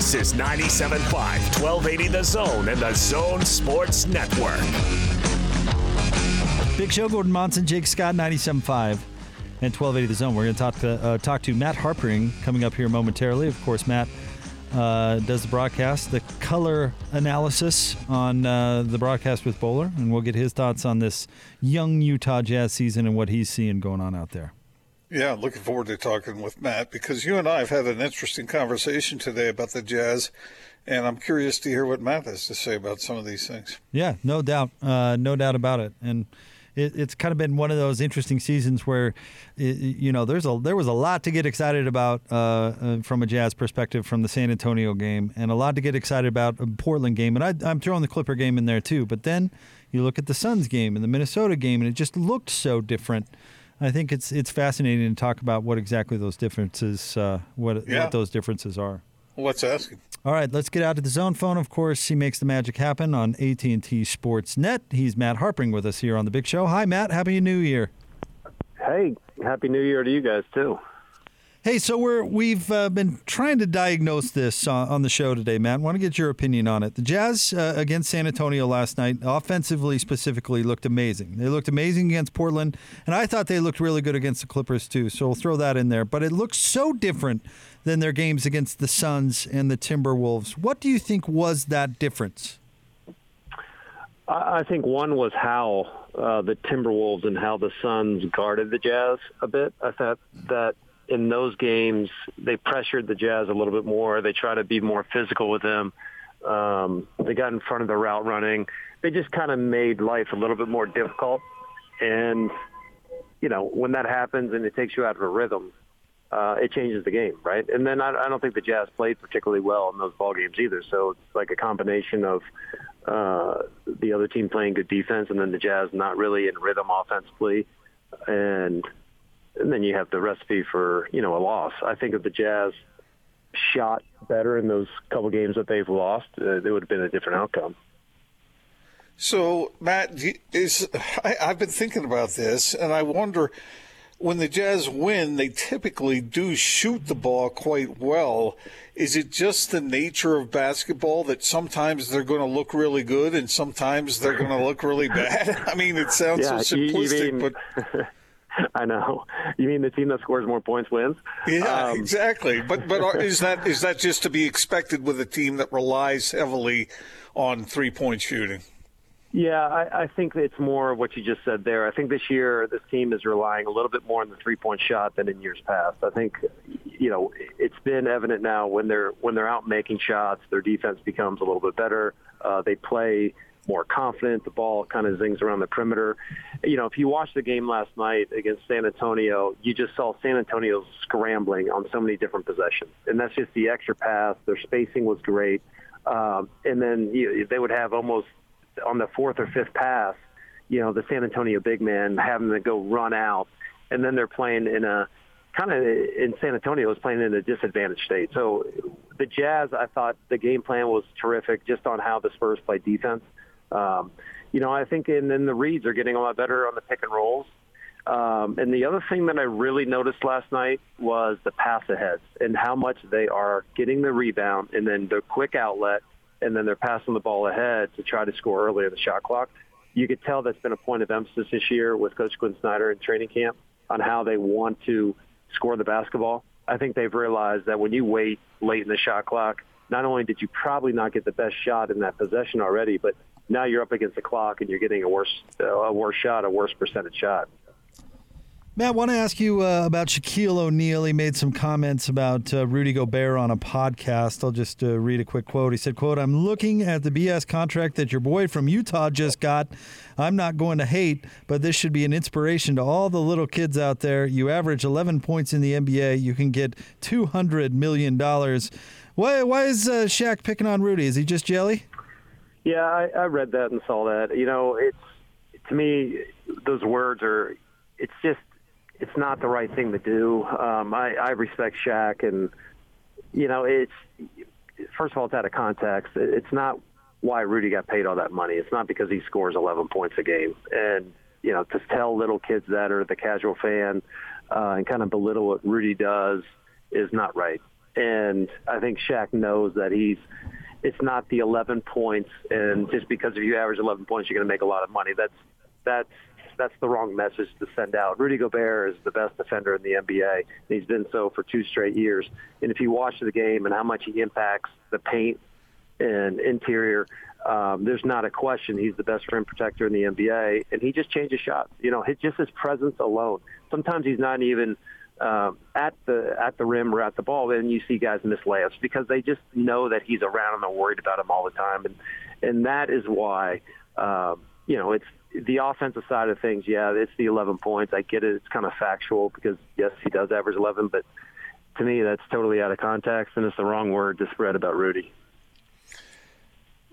This is 97.5, 1280 The Zone and The Zone Sports Network. Big Show, Gordon Monson, Jake Scott, 97.5 and 1280 The Zone. We're going to talk to, uh, talk to Matt Harpring coming up here momentarily. Of course, Matt uh, does the broadcast, the color analysis on uh, the broadcast with Boler, and we'll get his thoughts on this young Utah Jazz season and what he's seeing going on out there. Yeah, looking forward to talking with Matt because you and I have had an interesting conversation today about the Jazz, and I'm curious to hear what Matt has to say about some of these things. Yeah, no doubt, uh, no doubt about it, and it, it's kind of been one of those interesting seasons where, it, you know, there's a there was a lot to get excited about uh, uh, from a Jazz perspective from the San Antonio game, and a lot to get excited about a Portland game, and I, I'm throwing the Clipper game in there too. But then you look at the Suns game and the Minnesota game, and it just looked so different. I think it's it's fascinating to talk about what exactly those differences uh, what Yeah. what those differences are. Let's ask him. All right, let's get out to the zone phone. Of course, he makes the magic happen on AT&T Sportsnet. He's Matt Harpring with us here on the Big Show. Hi, Matt. Happy New Year. Hey, happy New Year to you guys too. Hey, so we're we've uh, been trying to diagnose this uh, on the show today, Matt. Want to get your opinion on it? The Jazz uh, against San Antonio last night, offensively specifically, looked amazing. They looked amazing against Portland, and I thought they looked really good against the Clippers too. So we'll throw that in there. But it looks so different than their games against the Suns and the Timberwolves. What do you think was that difference? I, I think one was how uh, the Timberwolves and how the Suns guarded the Jazz a bit. I thought that in those games they pressured the Jazz a little bit more. They tried to be more physical with them. Um, they got in front of the route running. They just kind of made life a little bit more difficult. And you know when that happens and it takes you out of a rhythm, uh, it changes the game, right? And then I, I don't think the Jazz played particularly well in those ball games either. So it's like a combination of uh, the other team playing good defense and then the Jazz not really in rhythm offensively, and and then you have the recipe for you know a loss. I think if the Jazz shot better in those couple games that they've lost, uh, there would have been a different outcome. So, Matt, is I, I've been thinking about this, and I wonder when the Jazz win, they typically do shoot the ball quite well. Is it just the nature of basketball that sometimes they're going to look really good and sometimes they're going to look really bad? I mean, it sounds so you- you simplistic, mean- but I know. You mean the team that scores more points wins? yeah, Um, exactly. But but is that is that just to be expected with a team that relies heavily on three point shooting? Yeah, I, I think it's more of what you just said there. I think this year this team is relying a little bit more on the three point shot than in years past. I think you know it's been evident now when they're when they're out making shots, their defense becomes a little bit better. Uh, they play more confident. The ball kind of zings around the perimeter. You know, if you watched the game last night against San Antonio, you just saw San Antonio scrambling on so many different possessions, and that's just the extra pass. Their spacing was great, um, and then you, they would have almost on the fourth or fifth pass, you know, the San Antonio big man having to go run out, and then they're playing in a kind of in San Antonio is playing in a disadvantaged state. So the Jazz, I thought the game plan was terrific just on how the Spurs play defense. Um, you know, I think and then the reads are getting a lot better on the pick and rolls. Um, and the other thing that I really noticed last night was the pass aheads and how much they are getting the rebound and then the quick outlet and then they're passing the ball ahead to try to score early in the shot clock. You could tell that's been a point of emphasis this year with Coach Quin Snyder in training camp on how they want to score the basketball. I think they've realized that when you wait late in the shot clock, not only did you probably not get the best shot in that possession already, but now you're up against the clock and you're getting a worse uh, a worse shot, a worse percentage shot. Matt, I want to ask you uh, about Shaquille O'Neal. He made some comments about uh, Rudy Gobert on a podcast. I'll just uh, read a quick quote. He said, "quote I'm looking at the BS contract that your boy from Utah just got. I'm not going to hate, but this should be an inspiration to all the little kids out there. You average 11 points in the NBA, you can get 200 million dollars. Why? Why is uh, Shaq picking on Rudy? Is he just jelly? Yeah, I, I read that and saw that. You know, it's to me those words are. It's just it's not the right thing to do. Um, I, I respect Shaq, and you know, it's first of all, it's out of context. It's not why Rudy got paid all that money. It's not because he scores 11 points a game, and you know, to tell little kids that or the casual fan uh, and kind of belittle what Rudy does is not right. and I think Shaq knows that he's it's not the 11 points, and just because if you average 11 points, you're going to make a lot of money. That's that's that's the wrong message to send out. Rudy Gobert is the best defender in the NBA. And he's been so for two straight years. And if you watch the game and how much he impacts the paint and interior, um, there's not a question he's the best rim protector in the NBA. And he just changes shots. You know, his, just his presence alone. Sometimes he's not even um, at the at the rim or at the ball, and you see guys miss layups because they just know that he's around and they're worried about him all the time. And and that is why. Um, you know, it's the offensive side of things, yeah, it's the 11 points. I get it. It's kind of factual because, yes, he does average 11, but to me, that's totally out of context, and it's the wrong word to spread about Rudy.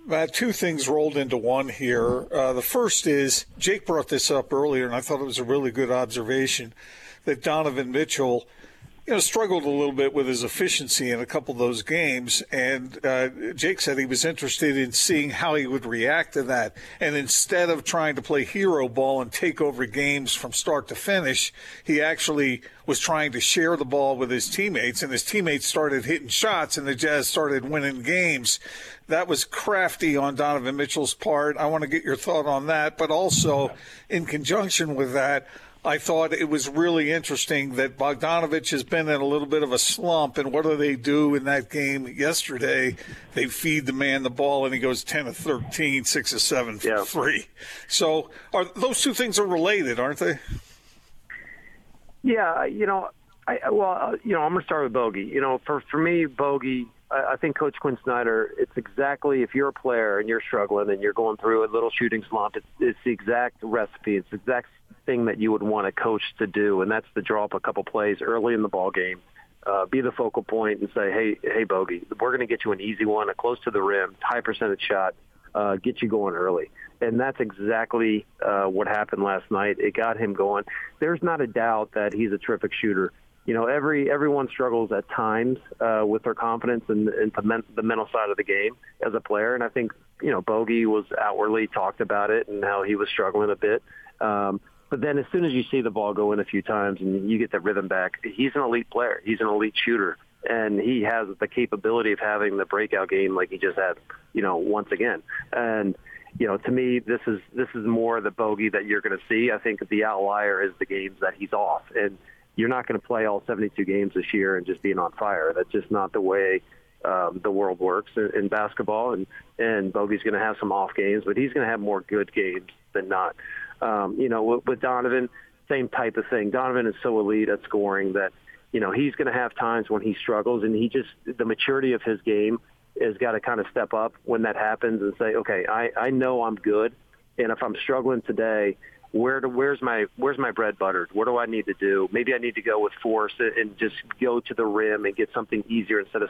Matt, two things rolled into one here. Uh, the first is Jake brought this up earlier, and I thought it was a really good observation that Donovan Mitchell – you know, struggled a little bit with his efficiency in a couple of those games. And uh, Jake said he was interested in seeing how he would react to that. And instead of trying to play hero ball and take over games from start to finish, he actually was trying to share the ball with his teammates. And his teammates started hitting shots, and the Jazz started winning games. That was crafty on Donovan Mitchell's part. I want to get your thought on that. But also, in conjunction with that, I thought it was really interesting that Bogdanovich has been in a little bit of a slump. And what do they do in that game yesterday? They feed the man the ball, and he goes 10 of 13, 6 of 7 for yeah. three. So are those two things are related, aren't they? Yeah, you know, I, well, you know, I'm going to start with Bogey. You know, for, for me, Bogey, I, I think Coach Quin Snyder, it's exactly if you're a player and you're struggling and you're going through a little shooting slump, it's, it's the exact recipe. It's the exact thing that you would want a coach to do, and that's to draw up a couple plays early in the ball game, uh, be the focal point, and say, "Hey, hey, Bogey, we're going to get you an easy one, a close to the rim, high percentage shot, uh, get you going early." And that's exactly uh, what happened last night. It got him going. There's not a doubt that he's a terrific shooter. You know, every everyone struggles at times uh, with their confidence and, and the, men, the mental side of the game as a player. And I think you know Bogey was outwardly talked about it and how he was struggling a bit. Um, but then as soon as you see the ball go in a few times and you get the rhythm back, he's an elite player. He's an elite shooter. And he has the capability of having the breakout game like he just had, you know, once again. And, you know, to me, this is this is more the bogey that you're going to see. I think the outlier is the games that he's off. And you're not going to play all 72 games this year and just being on fire. That's just not the way um, the world works in, in basketball. And, and Bogey's going to have some off games, but he's going to have more good games than not. Um, you know, with, with Donovan, same type of thing. Donovan is so elite at scoring that, you know, he's going to have times when he struggles, and he just the maturity of his game has got to kind of step up when that happens and say, okay, I I know I'm good, and if I'm struggling today, where to, where's my where's my bread buttered? What do I need to do? Maybe I need to go with force and just go to the rim and get something easier instead of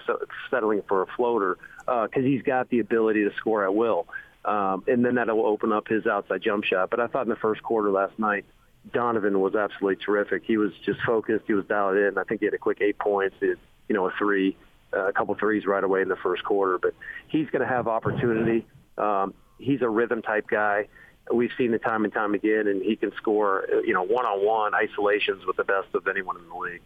settling for a floater because uh, he's got the ability to score at will. Um, and then that'll open up his outside jump shot. But I thought in the first quarter last night, Donovan was absolutely terrific. He was just focused. He was dialed in. I think he had a quick eight points. He you know, a three, uh, a couple threes right away in the first quarter. But he's going to have opportunity. Um, he's a rhythm type guy. We've seen it time and time again, and he can score, you know, one-on-one isolations with the best of anyone in the league.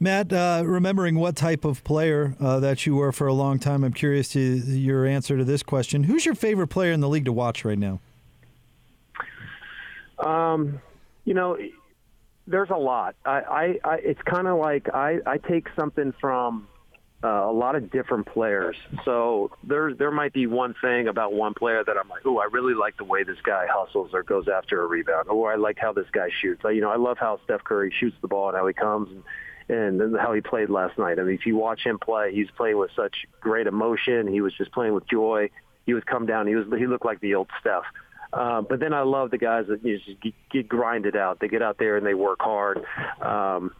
Matt, uh, remembering what type of player uh, that you were for a long time, I'm curious to your answer to this question. Who's your favorite player in the league to watch right now? Um, you know, there's a lot. I, I, I it's kind of like I, I take something from uh, a lot of different players. So there, there might be one thing about one player that I'm like, oh, I really like the way this guy hustles or goes after a rebound, or I like how this guy shoots. I, You know, I love how Steph Curry shoots the ball and how he comes and and how he played last night. I mean, if you watch him play, he's playing with such great emotion. He was just playing with joy. He would come down. He was he looked like the old Steph. Uh, but then I love the guys that you know, just get, get grinded out. They get out there and they work hard. Um,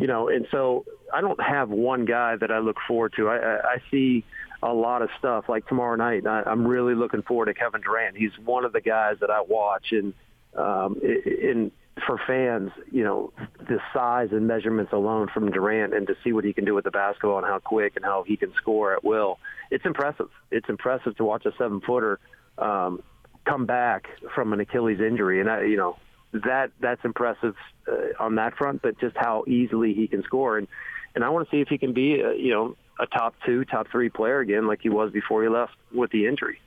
you know, and so I don't have one guy that I look forward to. I, I, I see a lot of stuff. Like tomorrow night, I, I'm really looking forward to Kevin Durant. He's one of the guys that I watch, and um, in for fans, you know, the size and measurements alone from Durant and to see what he can do with the basketball and how quick and how he can score at will, it's impressive. It's impressive to watch a seven footer um, come back from an Achilles injury, and I, you know that that's impressive uh, on that front. But just how easily he can score, and and I want to see if he can be, a, you know, a top two, top three player again, like he was before he left with the injury.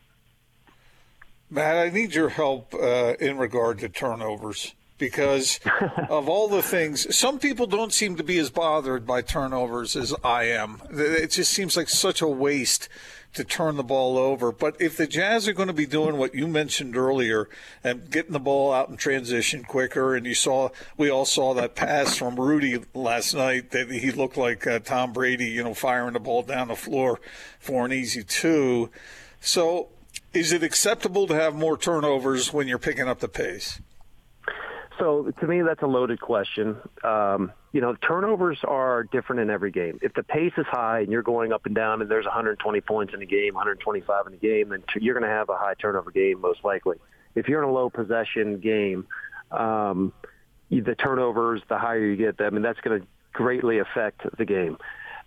Matt, I need your help uh, in regard to turnovers because of all the things. Some people don't seem to be as bothered by turnovers as I am. It just seems like such a waste to turn the ball over. But if the Jazz are going to be doing what you mentioned earlier and getting the ball out in transition quicker, and you saw, we all saw that pass from Rudy last night that he looked like uh, Tom Brady, you know, firing the ball down the floor for an easy two. So is it acceptable to have more turnovers when you're picking up the pace? So to me, that's a loaded question. Um, you know, turnovers are different in every game. If the pace is high and you're going up and down and there's 120 points in a game, 125 in a game, then you're going to have a high turnover game most likely. If you're in a low possession game, um, the turnovers, the higher you get, I mean, that's going to greatly affect the game.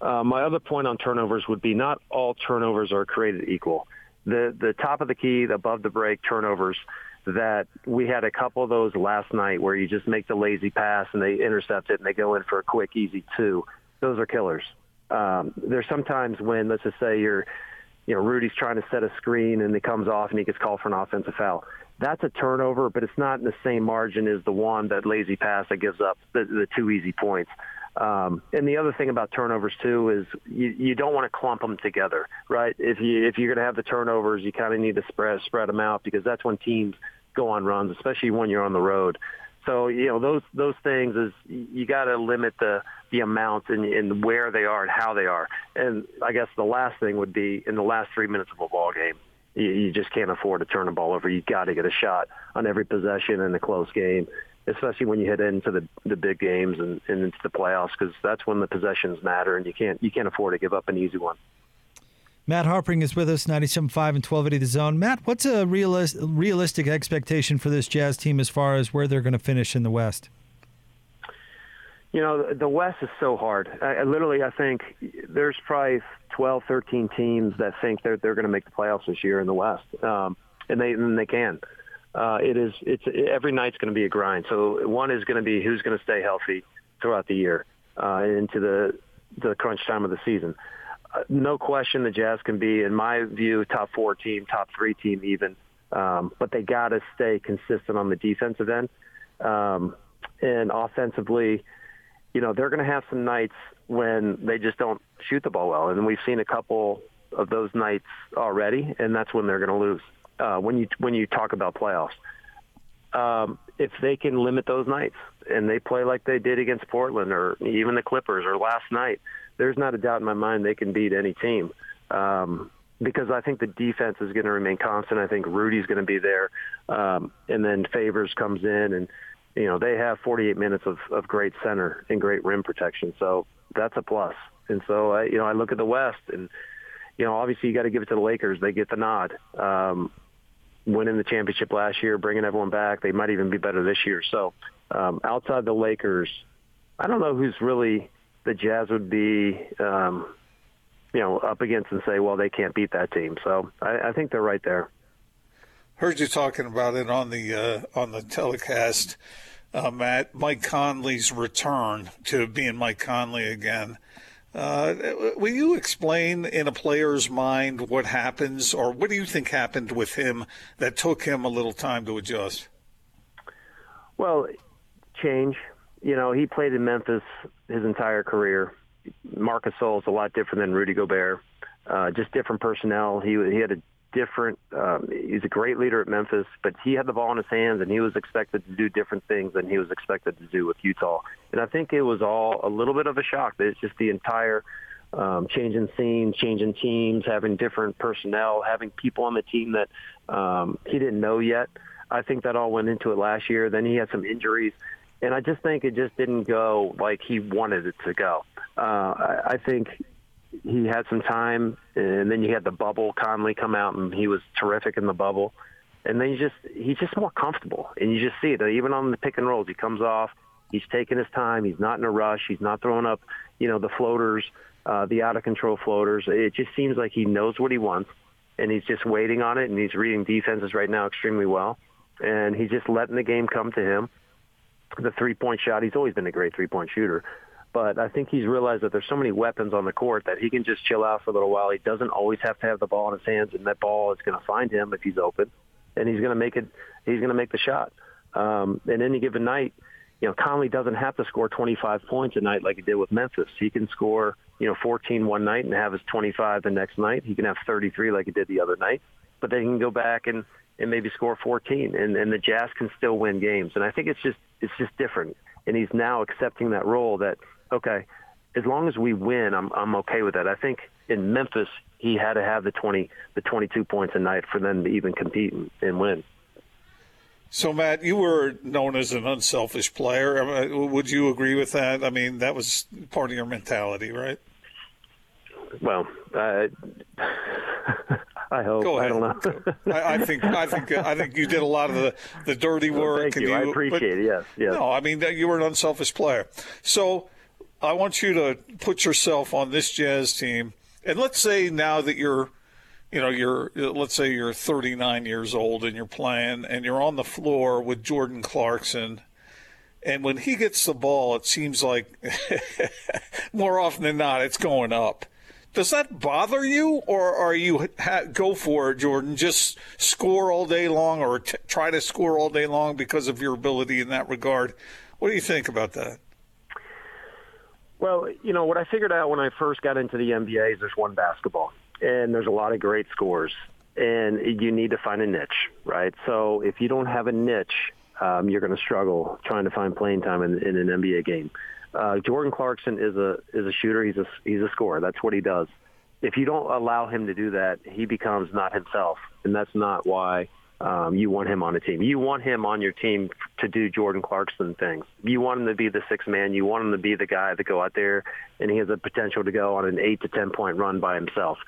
Uh, my other point on turnovers would be not all turnovers are created equal. The the top of the key, above the break turnovers that we had a couple of those last night where you just make the lazy pass and they intercept it and they go in for a quick, easy two. Those are killers. Um, there's sometimes when, let's just say you're, you know, Rudy's trying to set a screen and it comes off and he gets called for an offensive foul. That's a turnover, but it's not in the same margin as the one that lazy pass that gives up the, the two easy points. Um, and the other thing about turnovers too is you, you don't want to clump them together, right? If you if you're going to have the turnovers, you kind of need to spread spread them out because that's when teams go on runs, especially when you're on the road. So you know those those things is you got to limit the the amount and, and where they are and how they are. And I guess the last thing would be in the last three minutes of a ball game, you, you just can't afford to turn the ball over. You got to get a shot on every possession in a close game, especially when you head into the the big games and, and into the playoffs because that's when the possessions matter and you can't you can't afford to give up an easy one. Matt Harpring is with us, 97.5 and 1280 The Zone. Matt, what's a realist, realistic expectation for this Jazz team as far as where they're going to finish in the West? You know, the West is so hard. I literally, I think there's probably 12, 13 teams that think they're, they're going to make the playoffs this year in the West, um, and they and they can. Uh, it is it's every night's going to be a grind. So one is going to be who's going to stay healthy throughout the year uh, into the the crunch time of the season no question the Jazz can be, in my view, top four team, top three team even. Um, but they got to stay consistent on the defensive end. Um, and offensively, you know, they're going to have some nights when they just don't shoot the ball well. And we've seen a couple of those nights already, and that's when they're going to lose. Uh, when you when you talk about playoffs, um, if they can limit those nights and they play like they did against Portland or even the Clippers or last night, there's not a doubt in my mind they can beat any team. Um, because I think the defense is going to remain constant. I think Rudy's going to be there, um, and then Favors comes in, and you know they have 48 minutes of, of great center and great rim protection, so that's a plus. And so I, you know, I look at the West, and you know, obviously you got to give it to the Lakers. They get the nod. Um, winning the championship last year, bringing everyone back, they might even be better this year. So um, outside the Lakers, I don't know who's really the Jazz would be, um, you know, up against and say, well, they can't beat that team. So I, I think they're right there. Heard you talking about it on the uh, on the telecast, uh, Matt. Mike Conley's return to being Mike Conley again. Uh, will you explain in a player's mind what happens, or what do you think happened with him that took him a little time to adjust? Well, change you know, he played in Memphis his entire career. Marcus Gasol is a lot different than Rudy Gobert. Uh, just different personnel. He he had a different. Um, he's a great leader at Memphis, but he had the ball in his hands, and he was expected to do different things than he was expected to do with Utah. And I think it was all a little bit of a shock. that It's just the entire um, changing scenes, changing teams, having different personnel, having people on the team that um, he didn't know yet. I think that all went into it last year. Then he had some injuries and I just think it just didn't go like he wanted it to go. Uh, I, I think he had some time, and then you had the bubble. Conley come out, and he was terrific in the bubble. And then you just he's just more comfortable, and you just see it even on the pick and rolls. He comes off, he's taking his time. He's not in a rush. He's not throwing up, you know, the floaters, uh, the out of control floaters. It just seems like he knows what he wants, and he's just waiting on it. And he's reading defenses right now extremely well, and he's just letting the game come to him the three point shot. He's always been a great three point shooter, But I think he's realized that there's so many weapons on the court that he can just chill out for a little while. He doesn't always have to have the ball in his hands, and that ball is going to find him if he's open, and he's going to make it. He's going to make the shot. Um, and any given night, you know, Conley doesn't have to score 25 points a night like he did with Memphis. He can score, you know, 14 one night and have his 25 the next night. He can have 33 like he did the other night, but then he can go back and and maybe score 14, and and the Jazz can still win games. And I think it's just it's just different. And he's now accepting that role that okay, as long as we win, I'm I'm okay with that. I think in Memphis he had to have the 20 the 22 points a night for them to even compete and, and win. So, Matt, you were known as an unselfish player. Would you agree with that? I mean, that was part of your mentality, right? Well, uh, I hope. Go ahead. I don't know. I, I, think I think I think you did a lot of the, the dirty oh, work. Well, thank you. you. I appreciate it. Yes. Yes. No, I mean you were an unselfish player. So I want you to put yourself on this Jazz team, and let's say now that you're you know, you're let's say you're 39 years old and you're playing and you're on the floor with Jordan Clarkson. And when he gets the ball, it seems like more often than not, it's going up. Does that bother you, or are you ha- go for it, Jordan? Just score all day long, or t- try to score all day long because of your ability in that regard. What do you think about that? Well, you know what I figured out when I first got into the NBA is there's one basketball and there's a lot of great scores, and you need to find a niche, right? So if you don't have a niche, um, you're going to struggle trying to find playing time in, in an NBA game. Uh, Jordan Clarkson is a is a shooter. He's a he's a scorer. That's what he does. If you don't allow him to do that, he becomes not himself, and that's not why um, you want him on a team. You want him on your team to do Jordan Clarkson things. You want him to be the sixth man. You want him to be the guy to go out there and he has the potential to go on an eight to ten point run by himself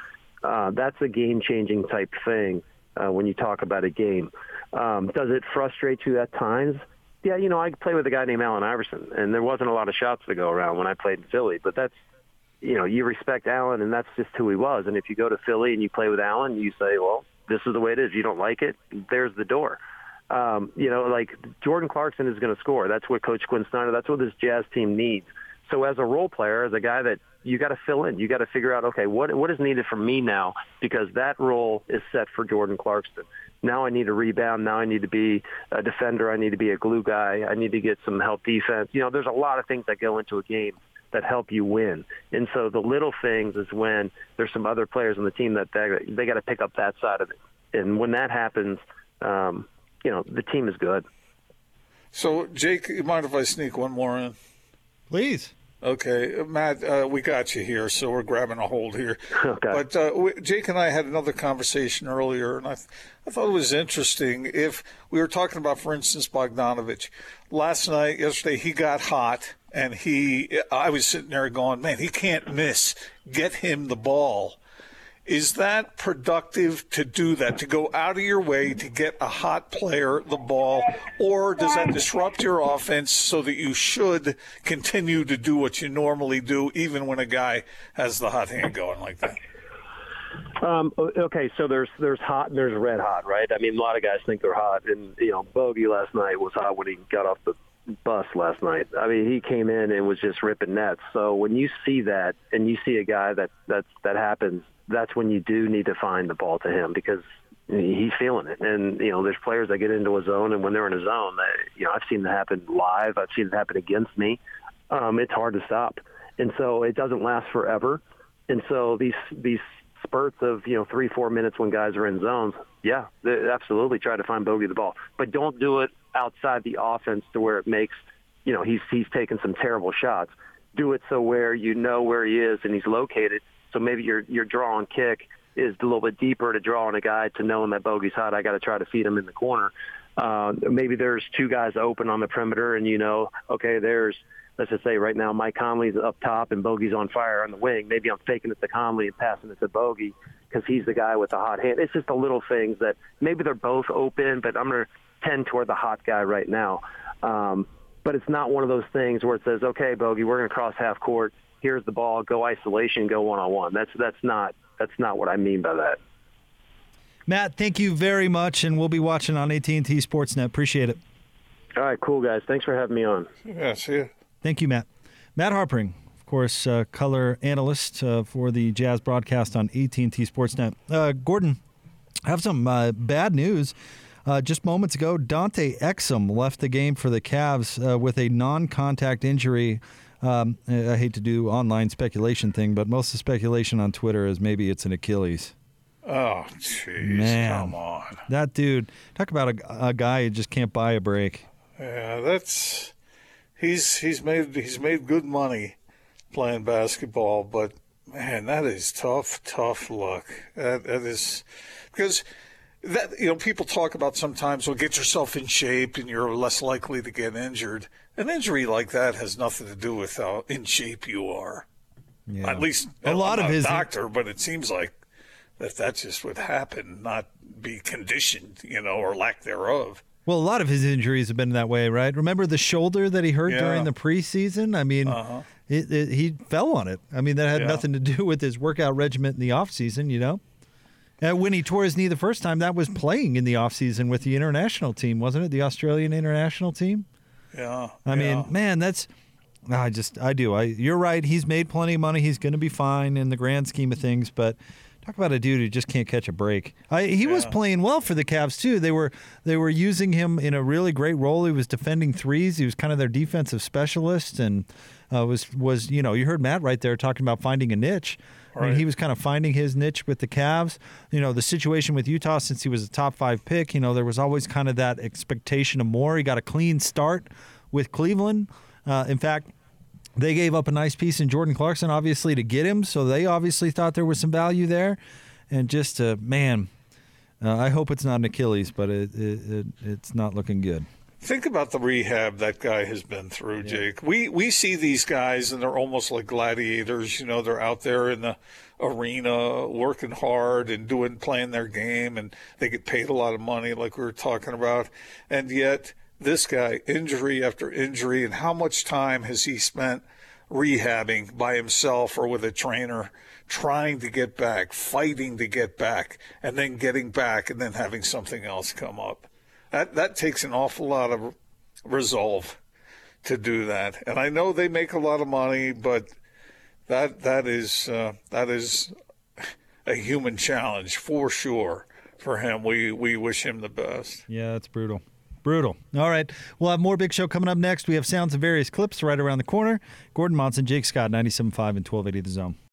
uh, that's a game-changing type thing uh, when you talk about a game. Um, does it frustrate you at times? Yeah, you know, I played with a guy named Allen Iverson, and there wasn't a lot of shots to go around when I played in Philly. But that's, you know, you respect Allen, and that's just who he was. And if you go to Philly and you play with Allen, you say, well, this is the way it is. You don't like it, there's the door. Um, you know, like Jordan Clarkson is going to score. That's what Coach Quin Snyder. That's what this Jazz team needs. So as a role player, as a guy that you got to fill in, you got to figure out, okay, what what is needed from me now because that role is set for Jordan Clarkson. Now I need to rebound. Now I need to be a defender. I need to be a glue guy. I need to get some help defense. You know, there's a lot of things that go into a game that help you win. And so the little things is when there's some other players on the team that they, they got to pick up that side of it. And when that happens, um, you know, the team is good. So, Jake, you mind if I sneak one more in? Please. Okay, Matt, uh, we got you here, so we're grabbing a hold here. Okay. But uh, we, Jake and I had another conversation earlier, and I, th- I thought it was interesting. If we were talking about, for instance, Bogdanovich last night, yesterday, he got hot, and he, I was sitting there going, man, he can't miss. Get him the ball. Is that productive to do that, to go out of your way to get a hot player the ball, or does that disrupt your offense so that you should continue to do what you normally do, even when a guy has the hot hand going like that? Um, okay, so there's there's hot and there's red hot, right? I mean, a lot of guys think they're hot, and you know, Bogey last night was hot when he got off the bus last night. I mean, he came in and was just ripping nets. So when you see that, and you see a guy that that that happens, that's when you do need to find the ball to him because he's feeling it. And you know, there's players that get into a zone, and when they're in a zone, they, you know, I've seen it happen live. I've seen it happen against me. Um, it's hard to stop, and so it doesn't last forever. And so these these spurts of you know three four minutes when guys are in zones, yeah, absolutely try to find bogey the ball, but don't do it outside the offense to where it makes you know he's he's taking some terrible shots. Do it so where you know where he is and he's located so maybe your your draw and kick is a little bit deeper to draw on a guy to knowing that bogey's hot. I got to try to feed him in the corner. Uh, maybe there's two guys open on the perimeter, and you know, okay, there's let's just say right now Mike Conley's up top and Bogey's on fire on the wing. Maybe I'm faking it to Conley and passing it to Bogey because he's the guy with the hot hand. It's just the little things that maybe they're both open, but I'm going to tend toward the hot guy right now. Um, but it's not one of those things where it says, okay, Bogey, we're going to cross half court here's the ball, go isolation, go one on one. That's that's not that's not what I mean by that. Matt, thank you very much, and we'll be watching on AT and T Sportsnet. Appreciate it. All right, cool guys. Thanks for having me on. Yeah, see you. Thank you, Matt. Matt Harpring, of course, uh, color analyst uh, for the Jazz broadcast on AT&T Sportsnet. Uh, Gordon, I have some uh, bad news. Uh, just moments ago, Dante Exum left the game for the Cavs uh, with a non-contact injury. Um, I hate to do online speculation thing, but most of the speculation on Twitter is maybe it's an Achilles. Oh, jeez, Man. come on. That dude, talk about a, a guy who just can't buy a break. Yeah, that's he's he's made he's made good money playing basketball, but man, that is tough, tough luck. That that is because that you know people talk about sometimes well get yourself in shape and you're less likely to get injured. An injury like that has nothing to do with how in shape you are. Yeah. At least A lot I'm of his- doctor, but it seems like that that just would happen, not be conditioned, you know, or lack thereof. Well, a lot of his injuries have been that way, right? Remember the shoulder that he hurt Yeah. during the preseason? I mean, Uh-huh. it, it, he fell on it. I mean, that had Yeah. nothing to do with his workout regimen in the offseason, you know? And when he tore his knee the first time, that was playing in the offseason with the international team, wasn't it? The Australian international team? Yeah. I yeah. mean, man, that's. I just, I do. I, you're right. He's made plenty of money. He's going to be fine in the grand scheme of things. But talk about a dude who just can't catch a break. I, he was playing well for the Cavs too. They were, they were using him in a really great role. He was defending threes. He was kind of their defensive specialist, and uh, was was you know you heard Matt right there talking about finding a niche. I mean, he was kind of finding his niche with the Cavs. You know, the situation with Utah since he was a top five pick. You know, there was always kind of that expectation of more. He got a clean start with Cleveland. Uh, in fact, they gave up a nice piece in Jordan Clarkson, obviously, to get him. So they obviously thought there was some value there. And just, uh, man, uh, I hope it's not an Achilles, but it, it, it, it's not looking good. Think about the rehab that guy has been through, Jake. We we see these guys and they're almost like gladiators. You know, they're out there in the arena working hard and doing playing their game, and they get paid a lot of money, like we were talking about. And yet, this guy, injury after injury, and how much time has he spent rehabbing by himself or with a trainer? Trying to get back, fighting to get back, and then getting back, and then having something else come up that that takes an awful lot of resolve to do that. And I know they make a lot of money, but that that is uh, that is a human challenge for sure for him. We we wish him the best. Yeah, it's brutal. Brutal. All right. We'll have more Big Show coming up next. We have sounds of various clips right around the corner. Gordon Monson, Jake Scott, 97.5 and 1280 The Zone.